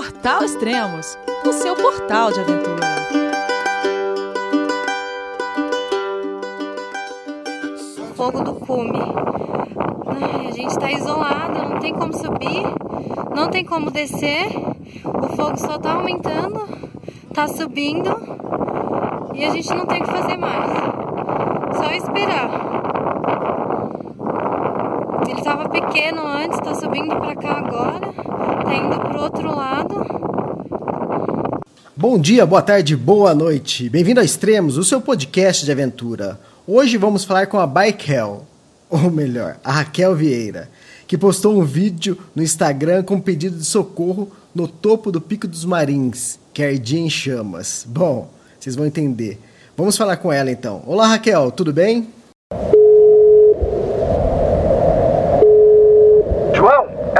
Portal Extremos, o seu portal de aventura. Fogo do cume. Ai, a gente está isolada, não tem como subir, não tem como descer. O fogo só tá aumentando, tá subindo e a gente não tem o que fazer mais. Só esperar. Ele estava pequeno antes, está subindo para cá agora, tá indo outro lado. Bom dia, boa tarde, boa noite. Bem-vindo a Extremos, o seu podcast de aventura. Hoje vamos falar com a Baikel, ou melhor, a Raquel Vieira, que postou um vídeo no Instagram com um pedido de socorro no topo do Pico dos Marins, que ardia em chamas. Bom, vocês vão entender. Vamos falar com ela então. Olá, Raquel, tudo bem? João, é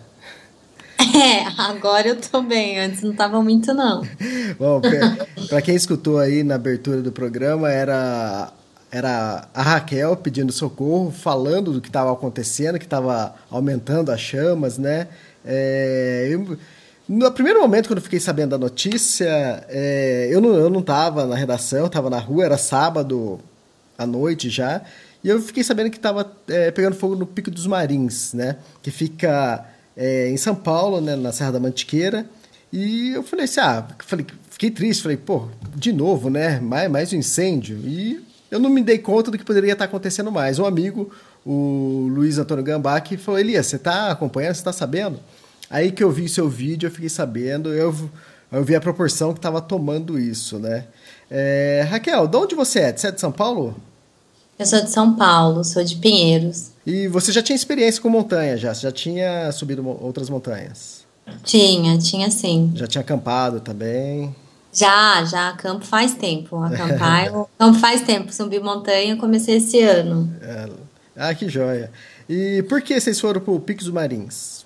É, agora eu tô bem, antes não tava muito não. Bom, para quem escutou aí na abertura do programa, era era a Raquel pedindo socorro, falando do que estava acontecendo, que estava aumentando as chamas, né? É, eu, no primeiro momento, quando eu fiquei sabendo da notícia, é, eu não eu não estava na redação, estava na rua, era sábado à noite já, e eu fiquei sabendo que estava é, pegando fogo no Pico dos Marins, né? Que fica é, em São Paulo, né, na Serra da Mantiqueira. E eu falei assim, ah, falei, fiquei triste, falei, pô, de novo, né? Mais, mais um incêndio. E eu não me dei conta do que poderia estar acontecendo mais. Um amigo, o Luiz Antônio Gambach, falou, Elias, você está acompanhando, você está sabendo? Aí que eu vi seu vídeo, eu fiquei sabendo, eu, eu vi a proporção que estava tomando isso, né? É, Raquel, de onde você é? Você é de São Paulo? Eu sou de São Paulo, sou de Pinheiros. E você já tinha experiência com montanha, já? Você já tinha subido outras montanhas? Tinha, tinha sim. Já tinha acampado também? Já, já. Acampo faz tempo. Acampar, eu acampo faz tempo. Subir montanha, eu comecei esse ano. É. Ah, que joia. E por que vocês foram pro Picos dos Marins?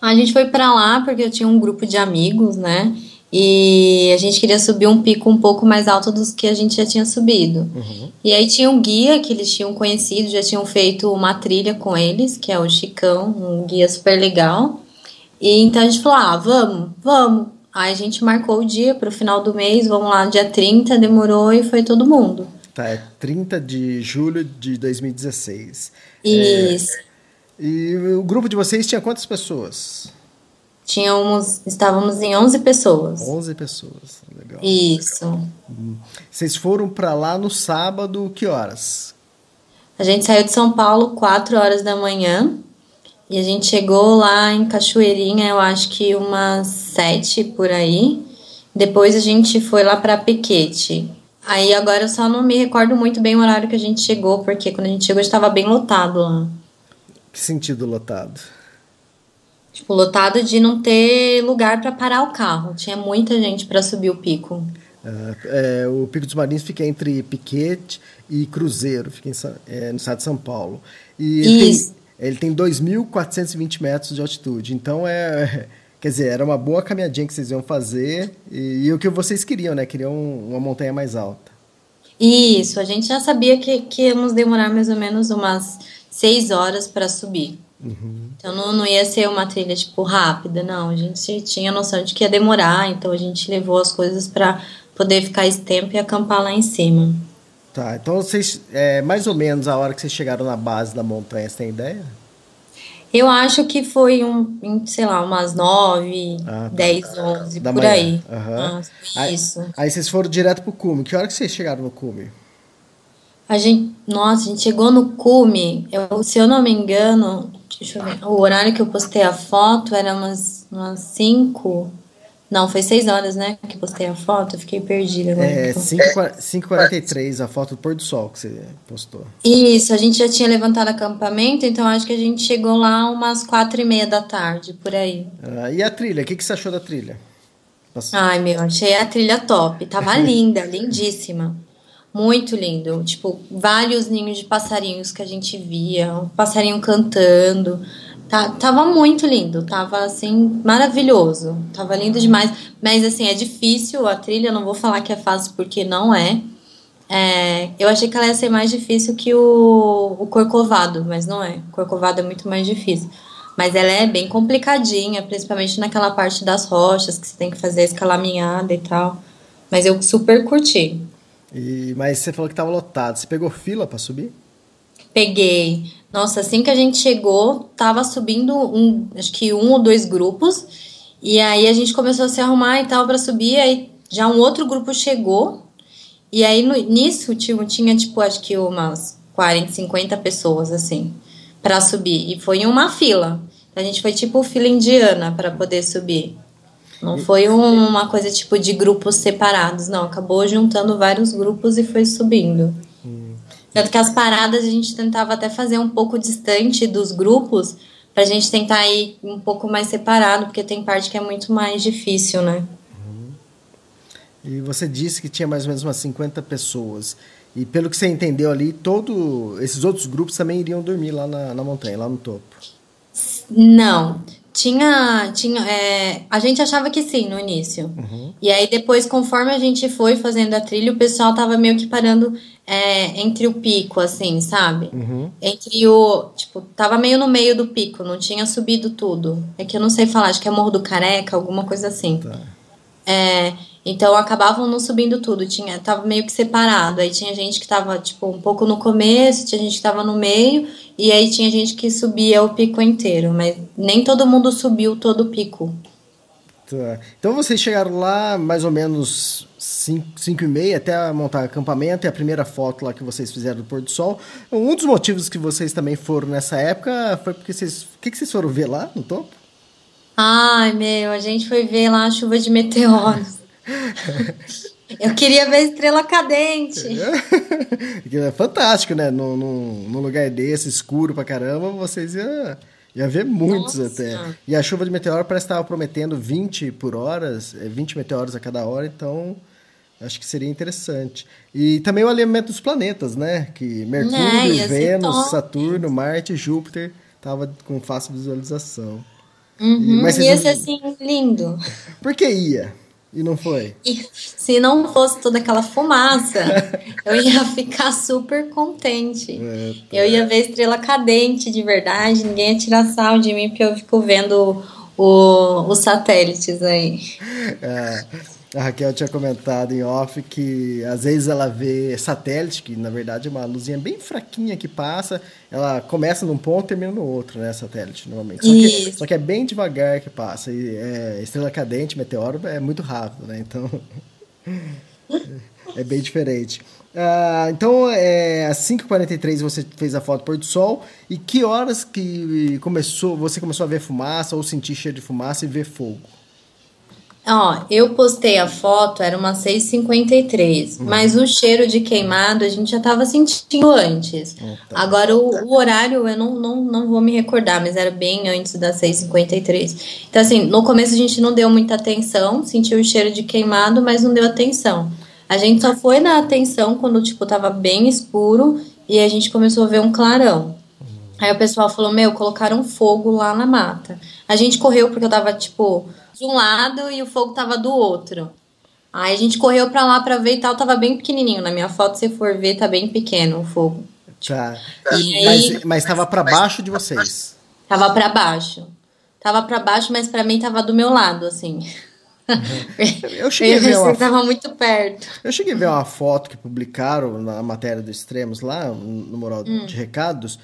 A gente foi para lá porque eu tinha um grupo de amigos, né? E a gente queria subir um pico um pouco mais alto dos que a gente já tinha subido. Uhum. E aí tinha um guia que eles tinham conhecido, já tinham feito uma trilha com eles, que é o Chicão, um guia super legal. E então a gente falou: ah, vamos, vamos. Aí a gente marcou o dia para o final do mês, vamos lá, dia 30, demorou e foi todo mundo. Tá, é 30 de julho de 2016. Isso. É, e o grupo de vocês tinha quantas pessoas? Tínhamos, estávamos em 11 pessoas. 11 pessoas, legal. Isso. Hum. Vocês foram para lá no sábado, que horas? A gente saiu de São Paulo 4 horas da manhã e a gente chegou lá em Cachoeirinha, eu acho que umas 7 por aí. Depois a gente foi lá para Piquete. Aí agora eu só não me recordo muito bem o horário que a gente chegou, porque quando a gente chegou estava bem lotado lá. Que sentido lotado? Tipo, lotado de não ter lugar para parar o carro. Tinha muita gente para subir o pico. É, é, o Pico dos Marins fica entre Piquete e Cruzeiro, fica em, é, no estado de São Paulo. E ele tem, tem 2.420 metros de altitude. Então, é, quer dizer, era uma boa caminhadinha que vocês iam fazer e, e o que vocês queriam, né? Queriam uma montanha mais alta. Isso, a gente já sabia que, que íamos demorar mais ou menos umas seis horas para subir. Uhum. Então não, não ia ser uma trilha tipo rápida, não. A gente tinha noção de que ia demorar, então a gente levou as coisas para poder ficar esse tempo e acampar lá em cima. Tá, então vocês, é, mais ou menos a hora que vocês chegaram na base da montanha, você tem ideia? Eu acho que foi um, sei lá, umas nove, ah, tá. dez, onze, da por manhã. aí. Uhum. Ah, aí. Isso. Aí vocês foram direto pro cume. Que hora que vocês chegaram no cume? A gente, nossa, a gente chegou no cume, eu, se eu não me engano, deixa eu ver, o horário que eu postei a foto era umas, umas 5, Não, foi 6 horas, né? Que postei a foto, eu fiquei perdida. Agora. É, 5h43, a foto do pôr do sol que você postou. Isso, a gente já tinha levantado acampamento, então acho que a gente chegou lá umas 4 e meia da tarde, por aí. Ah, e a trilha? O que, que você achou da trilha? Ai, meu, achei a trilha top. Tava linda, lindíssima. Muito lindo. Tipo, vários ninhos de passarinhos que a gente via, um passarinho cantando. Tá, tava muito lindo, tava assim, maravilhoso. Tava lindo demais. Mas assim, é difícil a trilha, não vou falar que é fácil porque não é. é eu achei que ela ia ser mais difícil que o, o Corcovado, mas não é. O Corcovado é muito mais difícil. Mas ela é bem complicadinha, principalmente naquela parte das rochas, que você tem que fazer a escalaminhada e tal. Mas eu super curti. E, mas você falou que tava lotado. Você pegou fila para subir? Peguei. Nossa, assim que a gente chegou, tava subindo um, acho que um ou dois grupos. E aí a gente começou a se arrumar e tal para subir. Aí já um outro grupo chegou. E aí no, nisso tinha, tinha, tipo, acho que umas 40, 50 pessoas, assim, para subir. E foi em uma fila. A gente foi tipo fila indiana para poder subir. Não foi um, uma coisa tipo de grupos separados, não. Acabou juntando vários grupos e foi subindo. Tanto que as paradas a gente tentava até fazer um pouco distante dos grupos, pra gente tentar ir um pouco mais separado, porque tem parte que é muito mais difícil, né? Uhum. E você disse que tinha mais ou menos umas 50 pessoas. E pelo que você entendeu ali, todos esses outros grupos também iriam dormir lá na, na montanha, lá no topo. Não. Tinha. tinha é, a gente achava que sim no início. Uhum. E aí depois, conforme a gente foi fazendo a trilha, o pessoal tava meio que parando é, entre o pico, assim, sabe? Uhum. Entre o. Tipo, tava meio no meio do pico, não tinha subido tudo. É que eu não sei falar, acho que é Morro do Careca, alguma coisa assim. Tá. É, então acabavam não subindo tudo, tinha, tava meio que separado. Aí tinha gente que tava, tipo, um pouco no começo, tinha gente que tava no meio, e aí tinha gente que subia o pico inteiro, mas nem todo mundo subiu todo o pico. Tá. Então vocês chegaram lá mais ou menos 5 e meia até montar acampamento e a primeira foto lá que vocês fizeram do pôr do sol. Um dos motivos que vocês também foram nessa época foi porque vocês. O que, que vocês foram ver lá no topo? Ai, meu, a gente foi ver lá a chuva de meteoros. Eu queria ver estrela cadente. É fantástico, né? Num, num, num, lugar desse, escuro pra caramba, vocês iam, iam ver muitos Nossa. até. E a chuva de meteoro parece que estava prometendo 20 por hora, 20 é, meteoros a cada hora, então acho que seria interessante. E também o alinhamento dos planetas, né? Que Mercúrio, é, Vênus, Saturno, Marte Júpiter tava com fácil visualização. Uhum, e, mas ia ser assim, lindo. Por que ia? E não foi? E se não fosse toda aquela fumaça, eu ia ficar super contente. É, tá. Eu ia ver estrela cadente de verdade, ninguém ia tirar sal de mim, porque eu fico vendo o, os satélites aí. É. A Raquel tinha comentado em off que às vezes ela vê satélite, que na verdade é uma luzinha bem fraquinha que passa, ela começa num ponto e termina no outro, né? Satélite, normalmente. Só que, só que, é bem devagar que passa. E é, estrela cadente, meteoro, é muito rápido, né? Então. é bem diferente. Uh, então, é, às 5h43 você fez a foto pôr do sol. E que horas que começou, você começou a ver fumaça ou sentir cheiro de fumaça e ver fogo? Ó, eu postei a foto, era uma 6h53, uhum. mas o cheiro de queimado a gente já tava sentindo antes. Uhum. Agora, o, o, horário eu não, não, não vou me recordar, mas era bem antes das 6h53. Então, assim, no começo a gente não deu muita atenção, sentiu o cheiro de queimado, mas não deu atenção. A gente só foi na atenção quando, tipo, tava bem escuro e a gente começou a ver um clarão. Uhum. Aí o pessoal falou, meu, colocaram fogo lá na mata. A gente correu porque eu tava, tipo de um lado e o fogo tava do outro. Aí a gente correu pra lá pra ver e tal, tava bem pequenininho. Na minha foto, se for ver, tá bem pequeno o fogo. Tá. E mas, mas tava pra baixo de vocês? Tava pra baixo. Tava pra baixo, mas pra mim tava do meu lado, assim. Uhum. Eu cheguei a ver uma... tava muito perto. Eu cheguei a ver uma foto que publicaram na matéria do Extremos lá, no Moral hum. de Recados,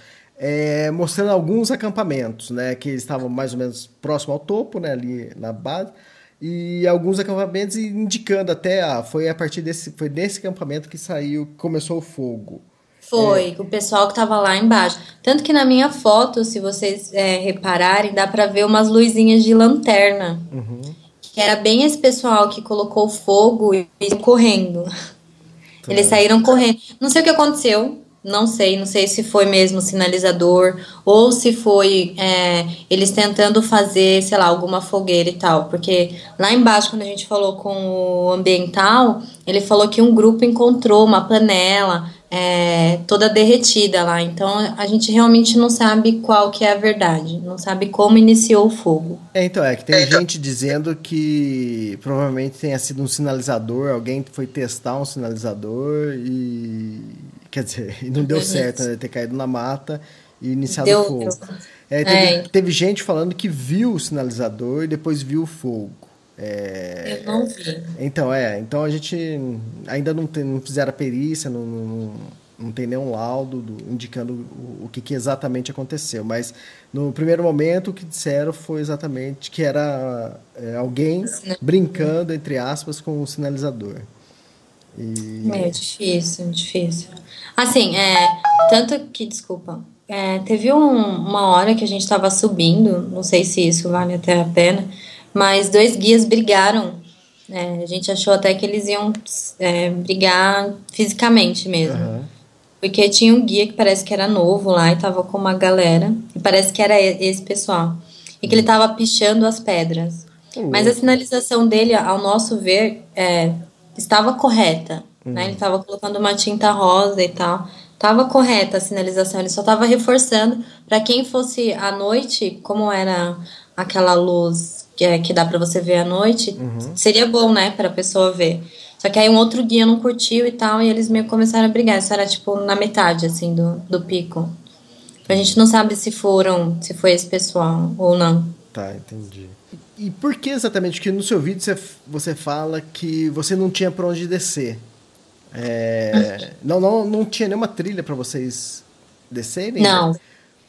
é, mostrando alguns acampamentos, né, que estavam mais ou menos próximo ao topo, né, ali na base, e alguns acampamentos indicando até, ah, foi a partir desse, foi desse acampamento que saiu, começou o fogo. Foi, é. o pessoal que estava lá embaixo. Tanto que na minha foto, se vocês é, repararem, dá para ver umas luzinhas de lanterna. Uhum. que era bem esse pessoal que colocou fogo e correndo. Eles saíram correndo. Não sei o que aconteceu, não sei, não sei se foi mesmo sinalizador ou se foi é, eles tentando fazer, sei lá, alguma fogueira e tal. Porque lá embaixo, quando a gente falou com o ambiental, ele falou que um grupo encontrou uma panela é, toda derretida lá. Então a gente realmente não sabe qual que é a verdade, não sabe como iniciou o fogo. É, então, é que tem gente dizendo que provavelmente tenha sido um sinalizador, alguém foi testar um sinalizador e Quer dizer, não deu certo, né? Ter caído na mata e iniciado o fogo. É, teve, é. teve, gente falando que viu o sinalizador e depois viu o fogo. É, eu não vi. Então, é. Então a gente ainda não, tem, não fizeram a perícia, não, não, não tem nenhum laudo do, indicando o, o que, que, exatamente aconteceu. Mas no primeiro momento o que disseram foi exatamente que era é, alguém brincando, entre aspas, com o sinalizador. E... É difícil, difícil. Assim, é, tanto que, desculpa, é, teve um, uma hora que a gente estava subindo, não sei se isso vale até a pena, mas dois guias brigaram. É, a gente achou até que eles iam é, brigar fisicamente mesmo. Uhum. Porque tinha um guia que parece que era novo lá e tava com uma galera. E parece que era esse pessoal. E que ele tava pichando as pedras. Uhum. Mas a sinalização dele, ao nosso ver, é, estava correta. Uhum. Né? Ele estava colocando uma tinta rosa e tal. Tava correta a sinalização, ele só estava reforçando para quem fosse à noite, como era aquela luz que, é, que dá para você ver à noite, uhum. seria bom, né, para a pessoa ver. Só que aí um outro guia não curtiu e tal, e eles meio começaram a brigar. Isso era tipo na metade, assim, do, do pico. A gente não sabe se foram, se foi esse pessoal ou não. Tá, entendi. E por que exatamente que no seu vídeo você, você fala que você não tinha para onde descer? É, não, não, não tinha nenhuma trilha para vocês descerem? Não.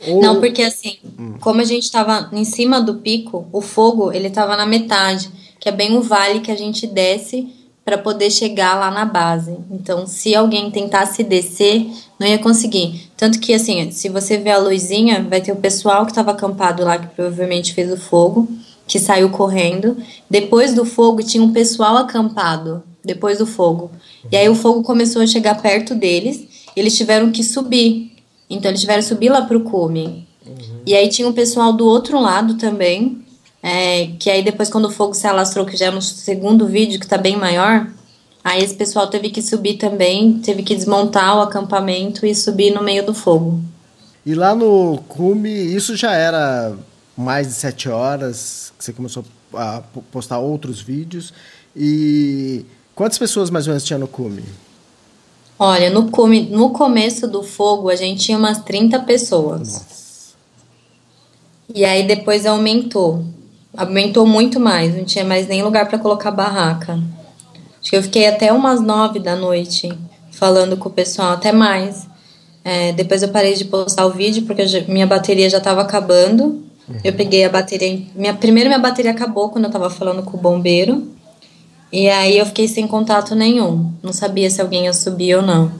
Ou... Não, porque assim, hum. como a gente estava em cima do pico, o fogo ele estava na metade, que é bem o vale que a gente desce para poder chegar lá na base. Então, se alguém tentasse descer, não ia conseguir. Tanto que assim, se você ver a luzinha, vai ter o pessoal que estava acampado lá que provavelmente fez o fogo, que saiu correndo. Depois do fogo tinha um pessoal acampado depois do fogo. E aí o fogo começou a chegar perto deles, e eles tiveram que subir. Então eles tiveram que subir lá pro cume. Uhum. E aí tinha um pessoal do outro lado também, é, que aí depois quando o fogo se alastrou, que já é no segundo vídeo, que tá bem maior, aí esse pessoal teve que subir também, teve que desmontar o acampamento e subir no meio do fogo. E lá no cume, isso já era mais de sete horas que você começou a postar outros vídeos. E Quantas pessoas mais ou menos tinha no cume? Olha, no, cume, no começo do fogo a gente tinha umas 30 pessoas. Nossa. E aí depois aumentou. Aumentou muito mais, não tinha mais nem lugar para colocar barraca. Acho que eu fiquei até umas nove da noite falando com o pessoal, até mais. É, depois eu parei de postar o vídeo porque já, minha bateria já estava acabando. Uhum. Eu peguei a bateria. Minha, primeiro minha bateria acabou quando eu estava falando com o bombeiro. E aí eu fiquei sem contato nenhum. Não sabia se alguém ia subir ou não.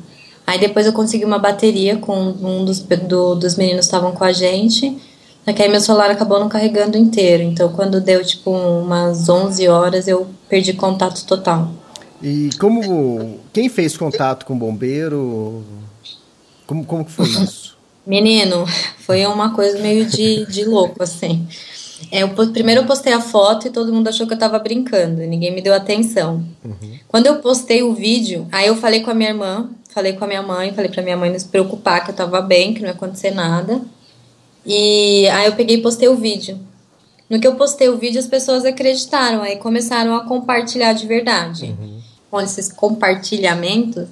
Aí depois eu consegui uma bateria com um dos, do, dos meninos que estavam com a gente. Só que aí meu celular acabou não carregando inteiro. Então quando deu tipo umas 11 horas eu perdi contato total. E como. Quem fez contato com o bombeiro? Como, como que foi isso? Menino, foi uma coisa meio de, de louco, assim. É, eu, primeiro eu postei a foto e todo mundo achou que eu tava brincando, ninguém me deu atenção. Uhum. Quando eu postei o vídeo, aí eu falei com a minha irmã, falei com a minha mãe, falei pra minha mãe não se preocupar, que eu tava bem, que não ia acontecer nada. E aí eu peguei e postei o vídeo. No que eu postei o vídeo, as pessoas acreditaram, aí começaram a compartilhar de verdade. Uhum. Com esses compartilhamentos,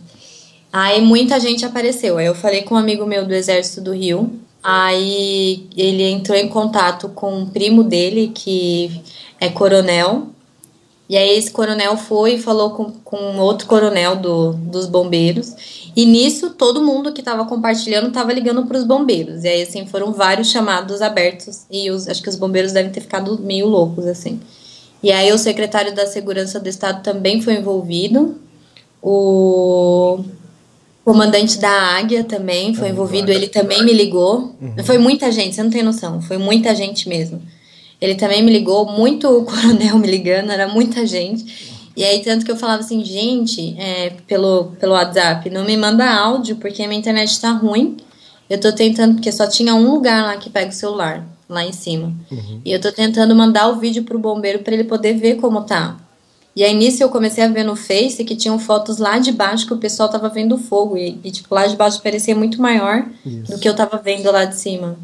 aí muita gente apareceu. Aí eu falei com um amigo meu do Exército do Rio, Aí ele entrou em contato com um primo dele, que é coronel. E aí esse coronel foi e falou com, com outro coronel do, dos bombeiros. E nisso, todo mundo que estava compartilhando estava ligando para os bombeiros. E aí, assim, foram vários chamados abertos. E os, acho que os bombeiros devem ter ficado meio loucos, assim. E aí o secretário da Segurança do Estado também foi envolvido. O comandante da Águia também foi envolvido, ele também me ligou. Uhum. Foi muita gente, você não tem noção, foi muita gente mesmo. ele também me ligou, muito o coronel me ligando, era muita gente. E aí, tanto que eu falava assim, gente, é, pelo, pelo WhatsApp, não me manda áudio, porque minha internet tá ruim. Eu tô tentando, porque só tinha um lugar lá que pega o celular, lá em cima. Uhum. E eu tô tentando mandar o vídeo pro bombeiro para ele poder ver como tá. E aí nisso eu comecei a ver no Face que tinham fotos lá de baixo que o pessoal tava vendo fogo. E, e tipo, lá de baixo parecia muito maior Isso. do que eu tava vendo lá de cima.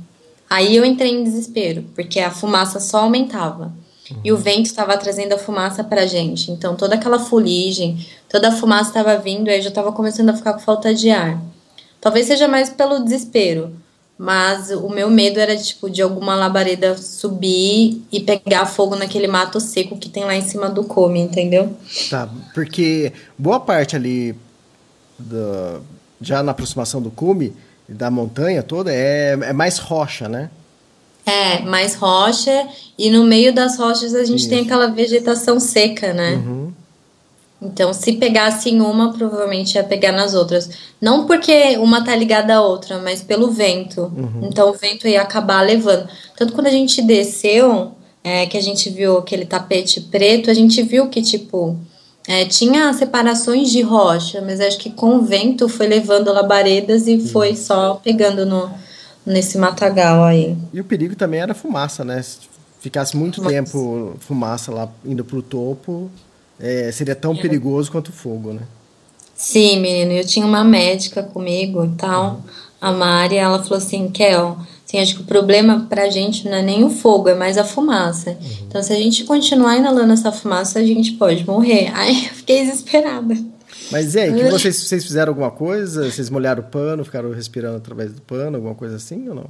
Aí eu entrei em desespero, porque a fumaça só aumentava. Uhum. E o vento estava trazendo a fumaça pra gente. Então toda aquela fuligem, toda a fumaça estava vindo, aí eu já estava começando a ficar com falta de ar. Talvez seja mais pelo desespero. Mas o meu medo era, tipo, de alguma labareda subir e pegar fogo naquele mato seco que tem lá em cima do come, entendeu? Tá, porque boa parte ali, do, já na aproximação do cume, da montanha toda, é, é mais rocha, né? É, mais rocha, e no meio das rochas a gente Isso. tem aquela vegetação seca, né? Uhum. Então, se pegasse em uma, provavelmente ia pegar nas outras. Não porque uma tá ligada à outra, mas pelo vento. Uhum. Então, o vento ia acabar levando. Tanto quando a gente desceu, é, que a gente viu aquele tapete preto, a gente viu que, tipo, é, tinha separações de rocha, mas acho que com o vento foi levando labaredas e uhum. foi só pegando no, nesse matagal aí. E o perigo também era fumaça, né? Se ficasse muito fumaça. tempo fumaça lá indo pro topo, é, seria tão é. perigoso quanto o fogo, né? Sim, menino. Eu tinha uma médica comigo e tal, uhum. a Mari, ela falou assim, Kel, assim, acho que o problema pra gente não é nem o fogo, é mais a fumaça. Uhum. Então, se a gente continuar inalando essa fumaça, a gente pode morrer. Aí eu fiquei desesperada. Mas e aí, que vocês, vocês fizeram alguma coisa? Vocês molharam o pano, ficaram respirando através do pano, alguma coisa assim ou não?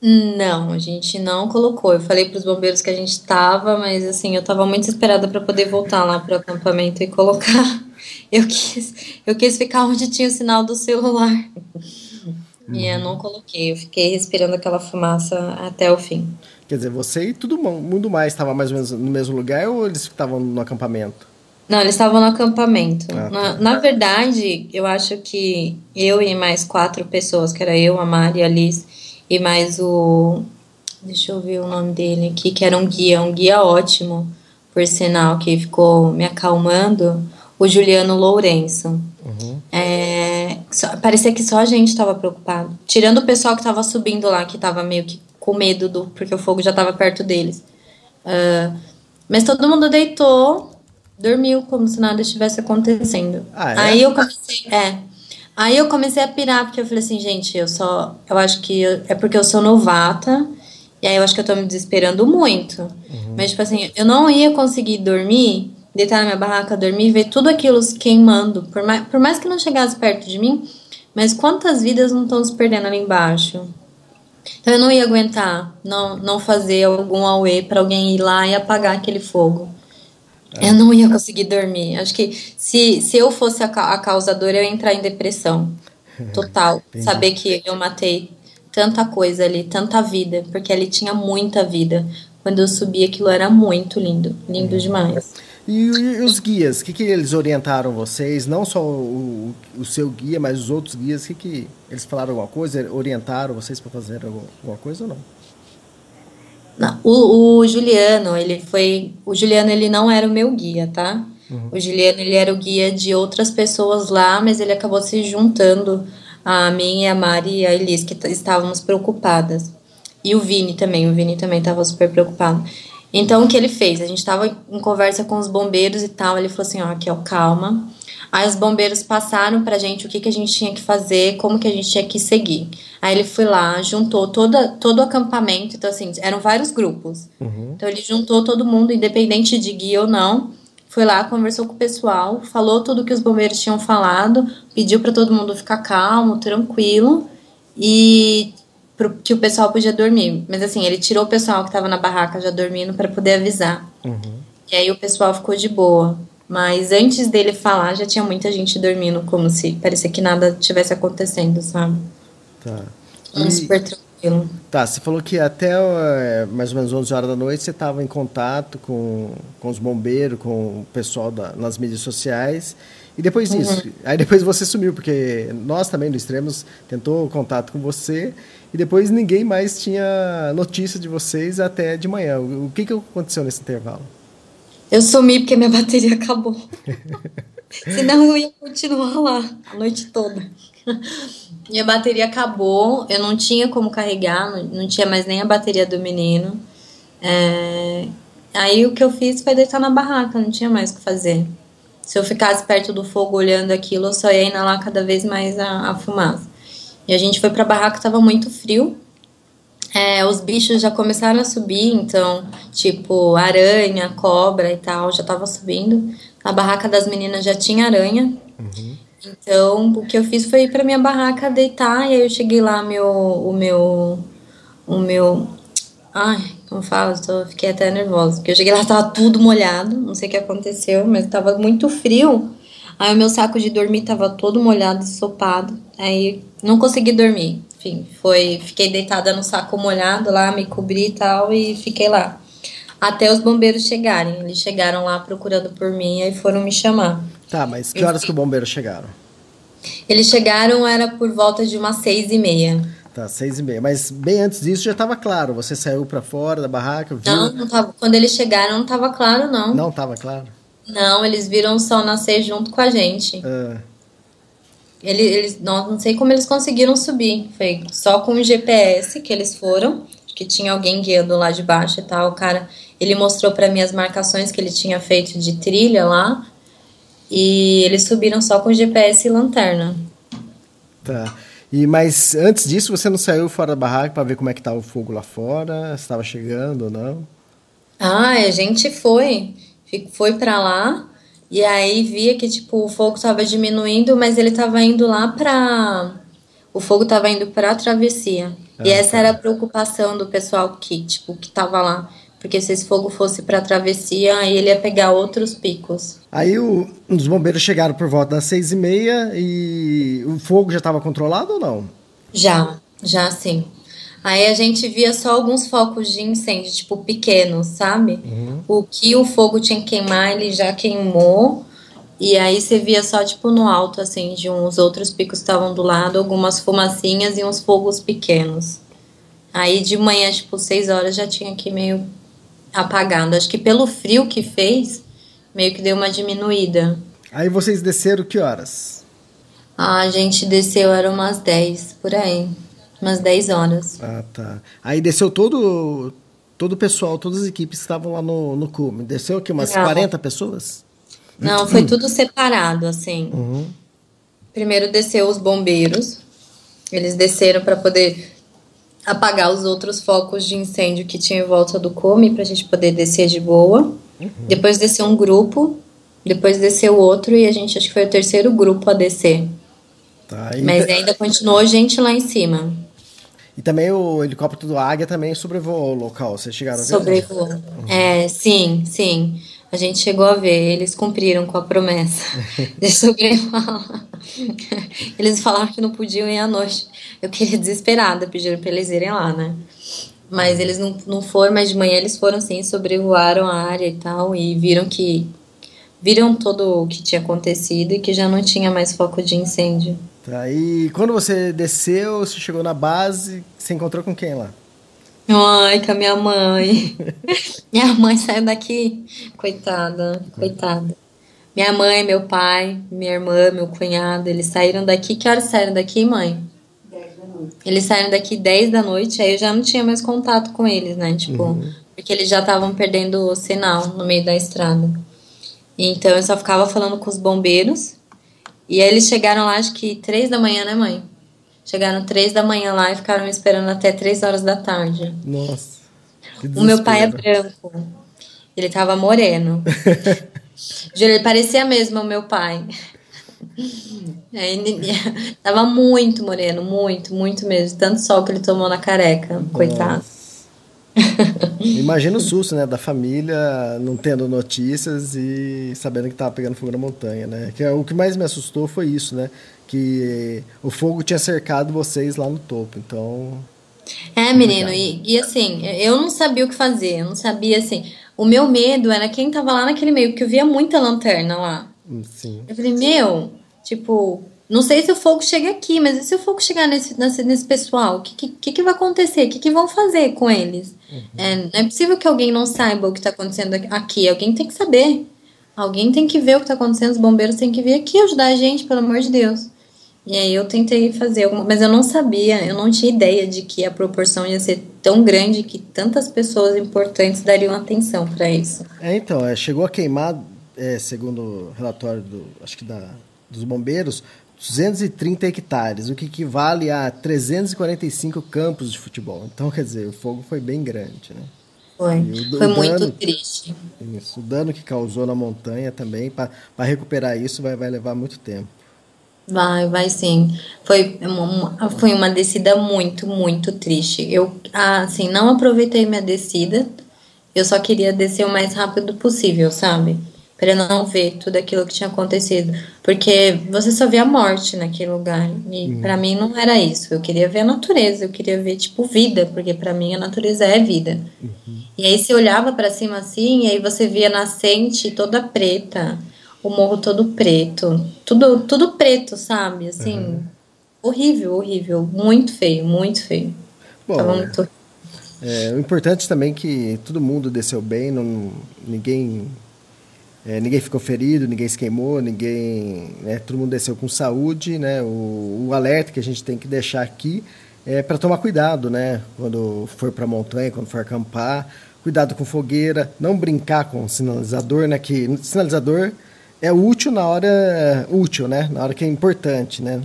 Não, a gente não colocou. Eu falei para os bombeiros que a gente estava, mas assim, eu estava muito esperada para poder voltar lá para o acampamento e colocar. Eu quis, eu quis ficar onde tinha o sinal do celular. Uhum. E eu não coloquei, eu fiquei respirando aquela fumaça até o fim. Quer dizer, você e todo mundo mais estava mais ou menos no mesmo lugar ou eles estavam no acampamento? Não, eles estavam no acampamento. Ah, tá. na, na, verdade, eu acho que eu e mais quatro pessoas, que era eu, a Mari, a Liz e mais o. Deixa eu ver o nome dele aqui, que era um guia, um guia ótimo, por sinal, que ficou me acalmando, o Juliano Lourenço. Uhum. É, só, parecia que só a gente estava preocupado. Tirando o pessoal que estava subindo lá, que estava meio que com medo, do, porque o fogo já estava perto deles. Uh, mas todo mundo deitou, dormiu como se nada estivesse acontecendo. Ah, é? Aí eu comecei. É. Aí eu comecei a pirar, porque eu falei assim, gente, eu só. Eu acho que eu, é porque eu sou novata. E aí eu acho que eu tô me desesperando muito. Uhum. Mas, tipo assim, eu não ia conseguir dormir, deitar na minha barraca, dormir, ver tudo aquilo queimando. Por mais, por mais que não chegasse perto de mim, mas quantas vidas não estão se perdendo ali embaixo? Então eu não ia aguentar não, não fazer algum auê para alguém ir lá e apagar aquele fogo. Eu não ia conseguir dormir. Acho que se, se eu fosse a, a causadora, eu ia entrar em depressão. Total. Saber que eu matei tanta coisa ali, tanta vida, porque ali tinha muita vida. Quando eu subi, aquilo era muito lindo. Lindo uhum. demais. E, e os guias, o que, que eles orientaram vocês? Não só o, o seu guia, mas os outros guias, o que, que eles falaram alguma coisa? Orientaram vocês para fazer alguma coisa ou não? Não, o, o, Juliano, ele foi. O Juliano, ele não era o meu guia, tá? Uhum. O Juliano, ele era o guia de outras pessoas lá, mas ele acabou se juntando a mim e a Mari e a Elis, que estávamos preocupadas. E o Vini também, o Vini também estava super preocupado. Então, o que ele fez? A gente estava em conversa com os bombeiros e tal. Ele falou assim: ó, aqui, ó, calma. Aí os bombeiros passaram pra gente o que, que a gente tinha que fazer, como que a gente tinha que seguir. Aí ele foi lá, juntou toda, todo o acampamento, então assim, eram vários grupos. Uhum. Então ele juntou todo mundo, independente de guia ou não, foi lá, conversou com o pessoal, falou tudo que os bombeiros tinham falado, pediu para todo mundo ficar calmo, tranquilo e pro, que o pessoal podia dormir. Mas assim, ele tirou o pessoal que estava na barraca já dormindo para poder avisar. Uhum. E aí o pessoal ficou de boa. Mas antes dele falar, já tinha muita gente dormindo, como se parecia que nada tivesse acontecendo, sabe? Tá. E... super tranquilo. Tá, você falou que até é, mais ou menos 11 horas da noite você estava em contato com, com os bombeiros, com o pessoal da, nas mídias sociais. E depois disso? Uhum. Aí depois você sumiu, porque nós também do Extremos tentou contato com você e depois ninguém mais tinha notícia de vocês até de manhã. O que, que aconteceu nesse intervalo? Eu sumi porque minha bateria acabou. Senão eu ia continuar lá a noite toda. Minha bateria acabou, eu não tinha como carregar, não, tinha mais nem a bateria do menino. É, aí o que eu fiz foi deitar na barraca, não tinha mais o que fazer. Se eu ficasse perto do fogo olhando aquilo, eu só ia inalar cada vez mais a, a fumaça. E a gente foi pra barraca, tava muito frio. É, os bichos já começaram a subir, então, tipo, aranha, cobra e tal, já tava subindo. A barraca das meninas já tinha aranha. Uhum. Então, o que eu fiz foi ir pra minha barraca deitar, e aí eu cheguei lá, meu, o meu, o meu, ai, como fala, eu fiquei até nervosa, porque eu cheguei lá, tava tudo molhado, não sei o que aconteceu, mas tava muito frio, aí o meu saco de dormir tava todo molhado, ensopado, aí não consegui dormir, enfim, foi, fiquei deitada no saco molhado lá, me cobri e tal, e fiquei lá. Até os bombeiros chegarem, eles chegaram lá procurando por mim, e foram me chamar. Tá, mas que horas que os bombeiros chegaram? Eles chegaram, era por volta de umas seis e meia. Tá, seis e meia. Mas bem antes disso já estava claro. Você saiu para fora da barraca, viu? Não, não tava. Quando eles chegaram, não estava claro, não. Não estava claro? Não, eles viram o sol nascer junto com a gente. Ah. Eles, eles, não, não sei como eles conseguiram subir. Foi só com o GPS que eles foram, que tinha alguém guiando lá de baixo e tal. O cara, ele mostrou para mim as marcações que ele tinha feito de trilha lá. E eles subiram só com GPS e lanterna. Tá. E mas antes disso você não saiu fora da barraca para ver como é que estava o fogo lá fora? Estava chegando ou não? Ah, a gente foi, foi para lá e aí via que tipo o fogo estava diminuindo, mas ele estava indo lá para o fogo estava indo para a travessia. Ah, e essa tá. era a preocupação do pessoal que tipo que estava lá. Porque se esse fogo fosse para a travessia, aí ele ia pegar outros picos. Aí o, os bombeiros chegaram por volta das seis e meia e o fogo já estava controlado ou não? Já, já sim. Aí a gente via só alguns focos de incêndio, tipo pequenos, sabe? Uhum. O que o fogo tinha que queimar, ele já queimou. E aí você via só, tipo, no alto, assim, de uns outros picos que estavam do lado, algumas fumacinhas e uns fogos pequenos. Aí de manhã, tipo, seis horas já tinha aqui meio apagando. Acho que pelo frio que fez, meio que deu uma diminuída. Aí vocês desceram que horas? Ah, a gente desceu, era umas 10, por aí. Umas 10 horas. Ah, tá. Aí desceu todo todo o pessoal, todas as equipes que estavam lá no, no cume. Desceu aqui umas Não. 40 pessoas? Não, foi tudo separado, assim. Uhum. Primeiro desceu os bombeiros. Eles desceram para poder apagar os outros focos de incêndio que tinha em volta do cume para a gente poder descer de boa. Uhum. Depois desceu um grupo, depois desceu outro e a gente acho que foi o terceiro grupo a descer. Tá, Mas ainda continuou gente lá em cima. E também o helicóptero do Águia também sobrevoou o local, vocês chegaram a ver? Sobrevoou. Uhum. É, sim, sim. A gente chegou a ver, eles cumpriram com a promessa de sobrevoar. Eles falaram que não podiam ir à noite. Eu queria desesperada, pediram para eles irem lá, né? Mas eles não, não foram, mas de manhã eles foram sim, sobrevoaram a área e tal, e viram que. Viram todo o que tinha acontecido e que já não tinha mais foco de incêndio. Tá, e quando você desceu, você chegou na base, você encontrou com quem lá? Ai, com a minha mãe. minha mãe saiu daqui, coitada, coitada. Minha mãe, meu pai, minha irmã, meu cunhado, eles saíram daqui. Que horas saíram daqui, mãe? 10 da noite. Eles saíram daqui 10 da noite, aí eu já não tinha mais contato com eles, né? Tipo, uhum. porque eles já estavam perdendo o sinal no meio da estrada. Então eu só ficava falando com os bombeiros. E aí eles chegaram lá, acho que 3 da manhã, né, mãe? Chegaram 3 da manhã lá e ficaram me esperando até 3 horas da tarde. Nossa. O meu pai é branco. Ele tava moreno. Ele parecia mesmo o meu pai. Tava muito moreno, muito, muito mesmo. Tanto sol que ele tomou na careca, Nossa. coitado. Imagina o susto, né, da família não tendo notícias e sabendo que tava pegando fogo na montanha, né? Que é, o que mais me assustou foi isso, né? Que o fogo tinha cercado vocês lá no topo, então... É, menino, e, e assim, eu não sabia o que fazer, eu não sabia, assim... O meu medo era quem tava lá naquele meio, porque eu via muita lanterna lá. Sim. Eu falei, meu, tipo, não sei se o fogo chega aqui, mas e se o fogo chegar nesse, nesse, nesse pessoal? O que, que, que vai acontecer? O que, que vão fazer com eles? É, não é possível que alguém não saiba o que está acontecendo aqui. Alguém tem que saber. Alguém tem que ver o que está acontecendo. Os bombeiros têm que vir aqui ajudar a gente, pelo amor de Deus. E aí eu tentei fazer alguma, mas eu não sabia, eu não tinha ideia de que a proporção ia ser tão grande que tantas pessoas importantes dariam atenção para isso. É, então, é, chegou a queimar, é, segundo o relatório do, acho que da, dos bombeiros, 230 hectares, o que equivale a 345 campos de futebol. Então, quer dizer, o fogo foi bem grande, né? Foi, o, foi o muito dano, triste. Isso, o dano que causou na montanha também, para recuperar isso vai, vai levar muito tempo. Vai, vai sim. Foi uma, foi uma descida muito, muito triste. Eu, assim, não aproveitei minha descida. Eu só queria descer o mais rápido possível, sabe? Para não ver tudo aquilo que tinha acontecido. Porque você só vê a morte naquele lugar. E Uhum. para mim não era isso. Eu queria ver a natureza, eu queria ver, tipo, vida. Porque para mim a natureza é vida. E aí você olhava para cima assim, e aí você via a nascente toda preta o morro todo preto, tudo, tudo preto, sabe? Assim, horrível, horrível, muito feio, muito feio. Bom, Tava muito... É, o importante também é que todo mundo desceu bem, não, ninguém, é, ninguém ficou ferido, ninguém se queimou, ninguém, né, todo mundo desceu com saúde, né? O, o alerta que a gente tem que deixar aqui é para tomar cuidado, né? Quando for para a montanha, quando for acampar, cuidado com fogueira, não brincar com sinalizador, né? Que sinalizador é útil na hora útil, né? Na hora que é importante, né?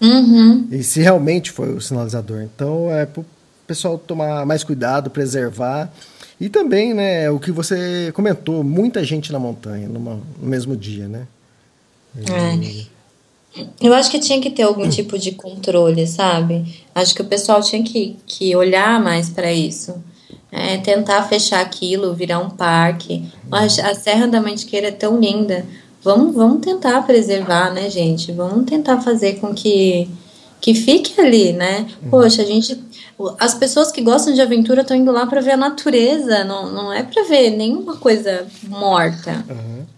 Uhum. E se realmente foi o sinalizador. Então, é para o pessoal tomar mais cuidado, preservar. E também, né, o que você comentou, muita gente na montanha numa, no mesmo dia, né? É. Eu acho que tinha que ter algum tipo de controle, sabe? Acho que o pessoal tinha que, que olhar mais para isso. É, tentar fechar aquilo, virar um parque. A, a Serra da Mantiqueira é tão linda. Vamos, vamos tentar preservar, né, gente? Vamos tentar fazer com que, que fique ali, né? Poxa, a gente. As pessoas que gostam de aventura estão indo lá para ver a natureza, não, não é para ver nenhuma coisa morta.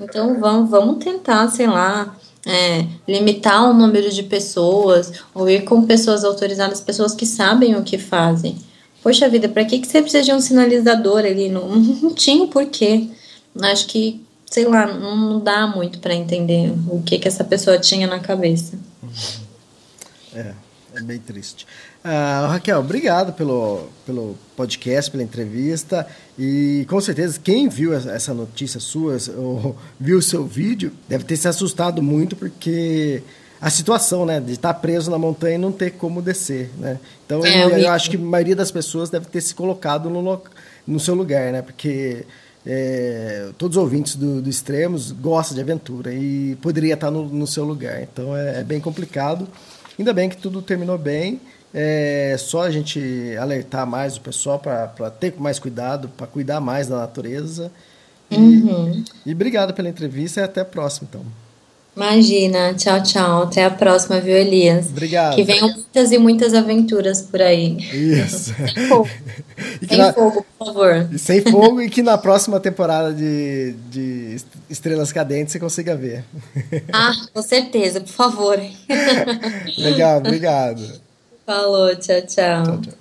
Então vamos, vamos tentar, sei lá, é, limitar o número de pessoas, ou ir com pessoas autorizadas, pessoas que sabem o que fazem. Poxa vida, para que, que você precisa de um sinalizador ali? Não, não tinha o porquê. Acho que, sei lá, não, não dá muito para entender o que, que essa pessoa tinha na cabeça. É, é bem triste. Ah, Raquel, obrigado pelo, pelo podcast, pela entrevista. E com certeza, quem viu essa notícia sua, ou viu o seu vídeo, deve ter se assustado muito, porque a situação, né, de estar preso na montanha e não ter como descer, né? Então, É, eu, eu acho que a maioria das pessoas deve ter se colocado no, no seu lugar, né? Porque é, todos os ouvintes do, do Extremos gostam de aventura e poderia estar no, no seu lugar. Então, é, é bem complicado. Ainda bem que tudo terminou bem. É só a gente alertar mais o pessoal para ter mais cuidado, para cuidar mais da natureza. E, Uhum. e obrigado pela entrevista e até a próxima, então. Imagina, tchau, tchau. Até a próxima, viu, Elias? Obrigado. Que venham muitas e muitas aventuras por aí. Isso. Sem fogo, sem na- fogo, por favor. E sem fogo e que na próxima temporada de, de Estrelas Cadentes você consiga ver. Ah, com certeza, por favor. Legal, obrigado. Falou, tchau, tchau. Tchau, tchau.